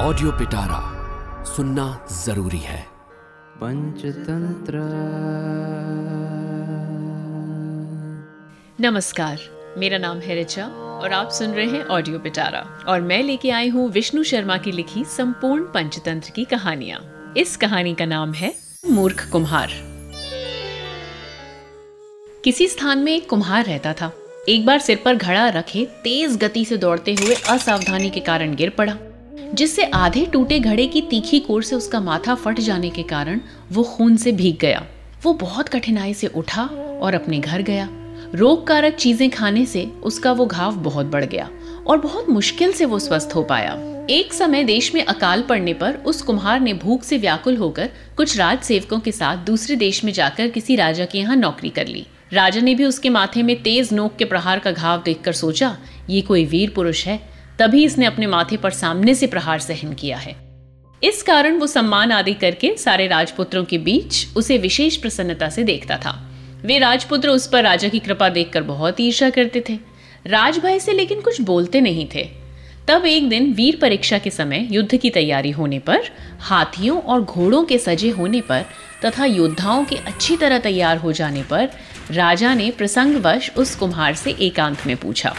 Audio पिटारा सुनना ज़रूरी है। पंचतंत्र। नमस्कार मेरा नाम है रिचा और आप सुन रहे हैं ऑडियो पिटारा और मैं लेके आई हूँ विष्णु शर्मा की लिखी संपूर्ण पंचतंत्र की कहानियाँ। इस कहानी का नाम है मूर्ख कुम्हार। किसी स्थान में एक कुम्हार रहता था। एक बार सिर पर घड़ा रखे तेज गति से दौड़ते हुए असावधानी के कारण गिर पड़ा। जिससे आधे टूटे घड़े की तीखी कोर से उसका माथा फट जाने के कारण वो खून से भीग गया। वो बहुत कठिनाई से उठा और अपने घर गया। रोग कारक चीज़ें खाने से उसका वो घाव बहुत बढ़ गया और बहुत मुश्किल से वो स्वस्थ हो पाया। एक समय देश में अकाल पड़ने पर उस कुम्हार ने भूख से व्याकुल होकर कुछ राज सेवकों के साथ दूसरे देश में जाकर किसी राजा के यहाँ नौकरी कर ली। राजा ने भी उसके माथे में तेज नोक के प्रहार का घाव देखकर सोचा, ये कोई वीर पुरुष है तभी इसने अपने माथे पर सामने से प्रहार सहन किया है। इस कारण वो सम्मान आदि करके सारे राजपुत्रों के बीच उसे विशेष प्रसन्नता से देखता था। वे राजपुत्र उस पर राजा की कृपा देखकर बहुत ईर्षा करते थे। राजभाई से लेकिन कुछ बोलते नहीं थे। तब एक दिन वीर परीक्षा के समय युद्ध की तैयारी होने पर, हाथियों और घोड़ों के सजे होने पर तथा योद्धाओं के अच्छी तरह तैयार हो जाने पर राजा ने प्रसंगवश उस कुम्हार से एकांत में पूछा,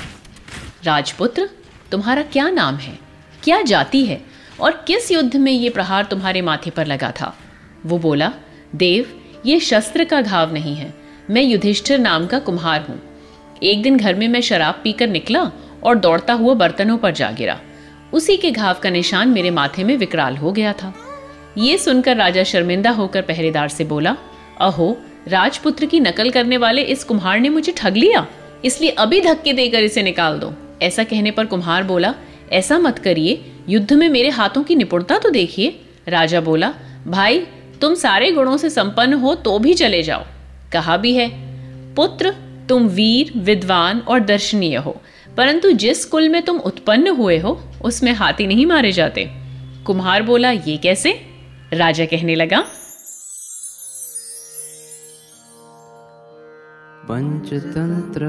राजपुत्र तुम्हारा क्या नाम है? क्या जाति है? और किस युद्ध में ये प्रहार तुम्हारे माथे पर लगा था? वो बोला, देव, ये शस्त्र का घाव नहीं है। मैं युधिष्ठिर नाम का कुम्हार हूँ। एक दिन घर में मैं शराब पीकर निकला और दौड़ता हुआ बर्तनों पर जा गिरा। उसी के घाव का निशान मेरे माथे में विकराल हो गया था। ये सुनकर राजा शर्मिंदा होकर पहरेदार से बोला, अहो, राजपुत्र की नकल करने वाले इस कुम्हार ने मुझे ठग लिया? इसलिए अभी धक्के देकर इसे निकाल दो। ऐसा कहने पर कुम्हार बोला, ऐसा मत करिए, युद्ध में मेरे हाथों की निपुणता तो देखिए। राजा बोला, भाई, तुम सारे गुणों से संपन्न हो तो भी चले जाओ। कहा भी है, पुत्र, तुम वीर, विद्वान और दर्शनीय हो, परंतु जिस कुल में तुम उत्पन्न हुए हो, उसमें हाथी नहीं मारे जाते। कुम्हार बोला, ये कैसे? राजा कहने लगा, पंचतंत्र।